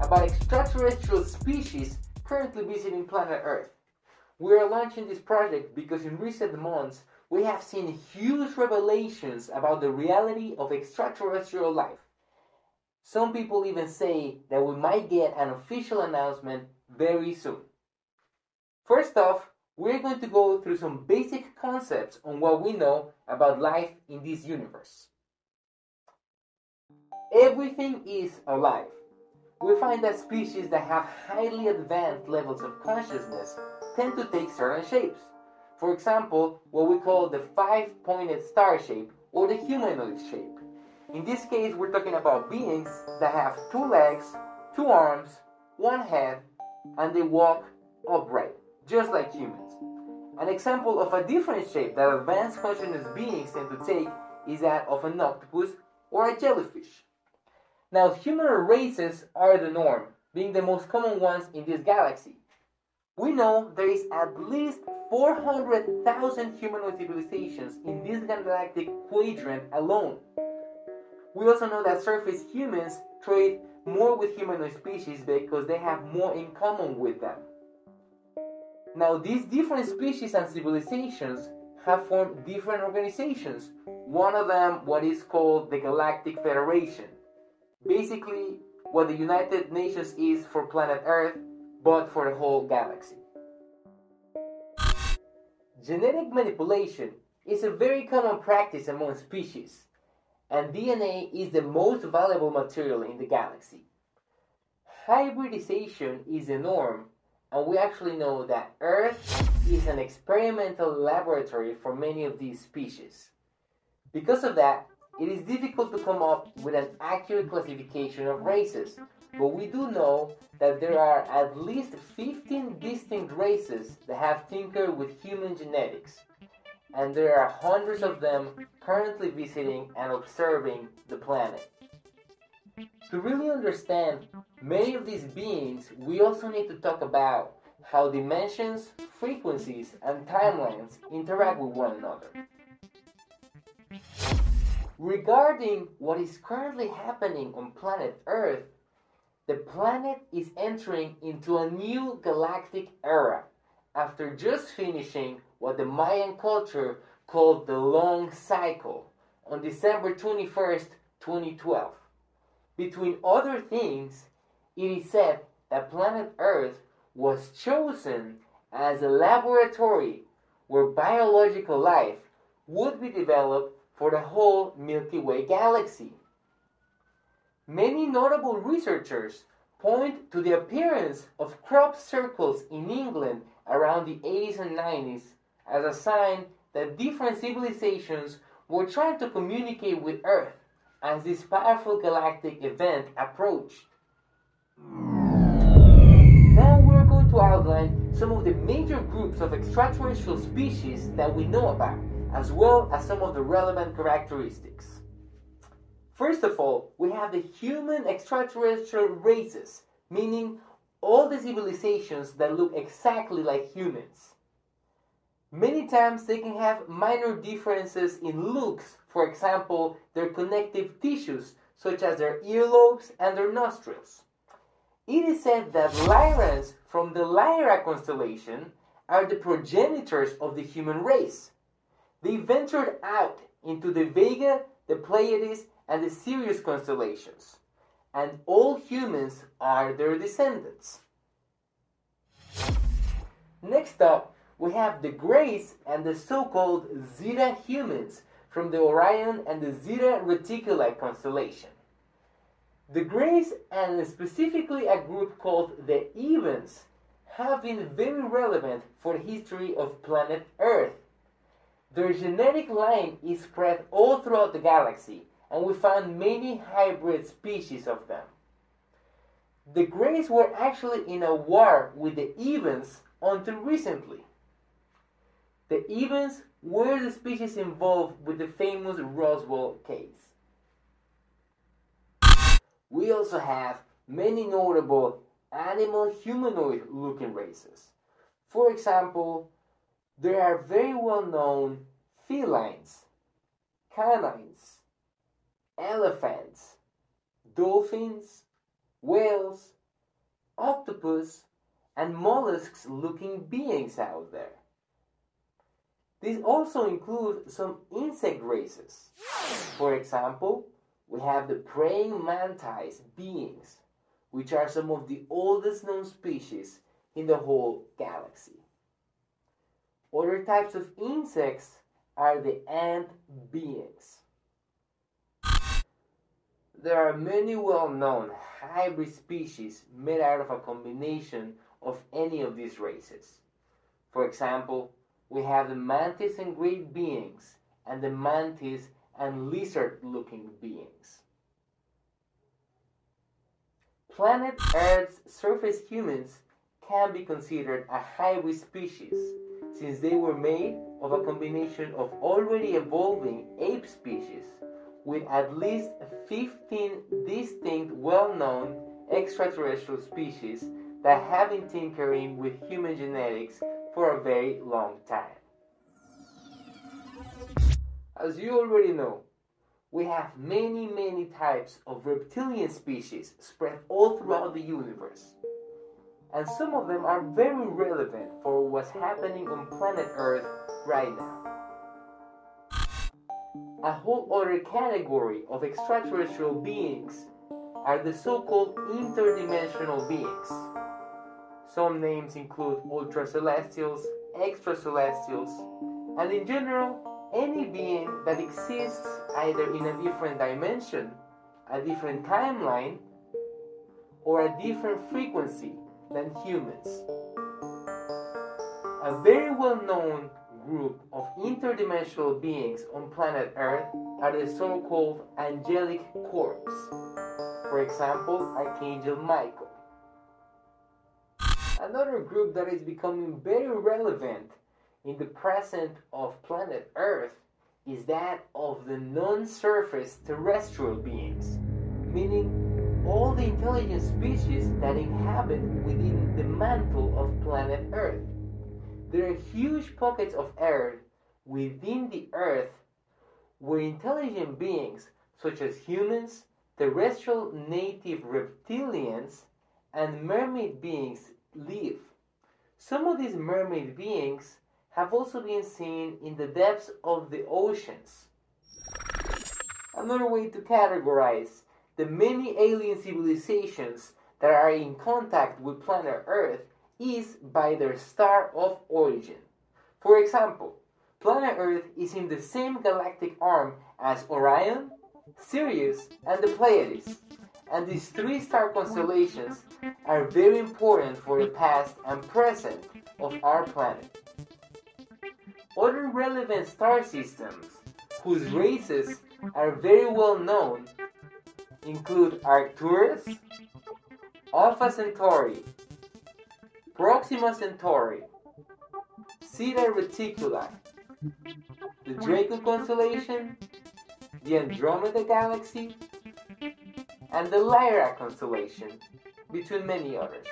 about extraterrestrial species currently visiting planet Earth. We are launching this project because in recent months we have seen huge revelations about the reality of extraterrestrial life. Some people even say that we might get an official announcement very soon. First off, we're going to go through some basic concepts on what we know about life in this universe. Everything is alive. We find that species that have highly advanced levels of consciousness tend to take certain shapes. For example, what we call the five pointed star shape or the humanoid shape. In this case, we're talking about beings that have two legs, two arms, one head, and they walk upright, just like humans. An example of a different shape that advanced consciousness beings tend to take is that of an octopus or a jellyfish. Now, human races are the norm, being the most common ones in this galaxy. We know there is at least 400,000 humanoid civilizations in this galactic quadrant alone. We also know that surface humans trade more with humanoid species because they have more in common with them. Now, these different species and civilizations have formed different organizations. One of them, what is called the Galactic Federation basically what the United Nations is for planet Earth, but for the whole galaxy. Genetic manipulation is a very common practice among species, and DNA is the most valuable material in the galaxy. Hybridization is the norm, and we actually know that Earth is an experimental laboratory for many of these species. Because of that, it is difficult to come up with an accurate classification of races, but we do know that there are at least 15 distinct races that have tinkered with human genetics, and there are hundreds of them currently visiting and observing the planet. To really understand many of these beings, we also need to talk about how dimensions, frequencies, and timelines interact with one another. Regarding what is currently happening on planet Earth, the planet is entering into a new galactic era after just finishing what the Mayan culture called the long cycle on December 21st, 2012. Between other things, it is said that planet Earth was chosen as a laboratory where biological life would be developed for the whole Milky Way galaxy. Many notable researchers point to the appearance of crop circles in England around the 80s and 90s as a sign that different civilizations were trying to communicate with Earth as this powerful galactic event approached. Now we're going to outline some of the major groups of extraterrestrial species that we know about as well as some of the relevant characteristics. First of all, we have the human extraterrestrial races, meaning all the civilizations that look exactly like humans. Many times they can have minor differences in looks, for example, their connective tissues, such as their earlobes and their nostrils. It is said that Lyrans from the Lyra constellation are the progenitors of the human race. They ventured out into the Vega, the Pleiades, and the Sirius constellations, and all humans are their descendants. Next up, we have the Greys and the so-called Zeta humans from the Orion and the Zeta Reticuli constellation. The Greys, and specifically a group called the Ebens, have been very relevant for the history of planet Earth their genetic line is spread all throughout the galaxy, and we found many hybrid species of them. The Greys were actually in a war with the Ebens until recently. The Ebens were the species involved with the famous Roswell case. We also have many notable animal humanoid looking races. For example, there are very well known felines, canines, elephants, dolphins, whales, octopus, and mollusks looking beings out there. These also include some insect races. For example, we have the praying mantis beings, which are some of the oldest known species in the whole galaxy. Other types of insects are the ant beings. There are many well-known hybrid species made out of a combination of any of these races. For example, we have the mantis and great beings and the mantis and lizard-looking beings. Planet Earth's surface humans can be considered a hybrid species since they were made of a combination of already evolving ape species with at least 15 distinct well-known extraterrestrial species that have been tinkering with human genetics for a very long time. As you already know, we have many, many types of reptilian species spread all throughout the universe. And some of them are very relevant for what's happening on planet Earth right now. A whole other category of extraterrestrial beings are the so-called interdimensional beings. Some names include ultracelestials, extracelestials, and in general, any being that exists either in a different dimension, a different timeline, or a different frequency than humans. A very well known group of interdimensional beings on planet Earth are the so called angelic corps. For example, Archangel Michael. Another group that is becoming very relevant in the present of planet Earth is that of the non surface terrestrial beings, meaning all the intelligent species that inhabit within the mantle of planet Earth. There are huge pockets of air within the Earth where intelligent beings such as humans, terrestrial native reptilians, and mermaid beings live. Some of these mermaid beings have also been seen in the depths of the oceans. Another way to categorize the many alien civilizations that are in contact with planet Earth is by their star of origin. For example, planet Earth is in the same galactic arm as Orion, Sirius, and the Pleiades, and these three star constellations are very important for the past and present of our planet. Other relevant star systems whose races are very well known include Arcturus, Alpha Centauri, Proxima Centauri, Zeta Reticuli, the Draco constellation, the Andromeda Galaxy, and the Lyra constellation, between many others.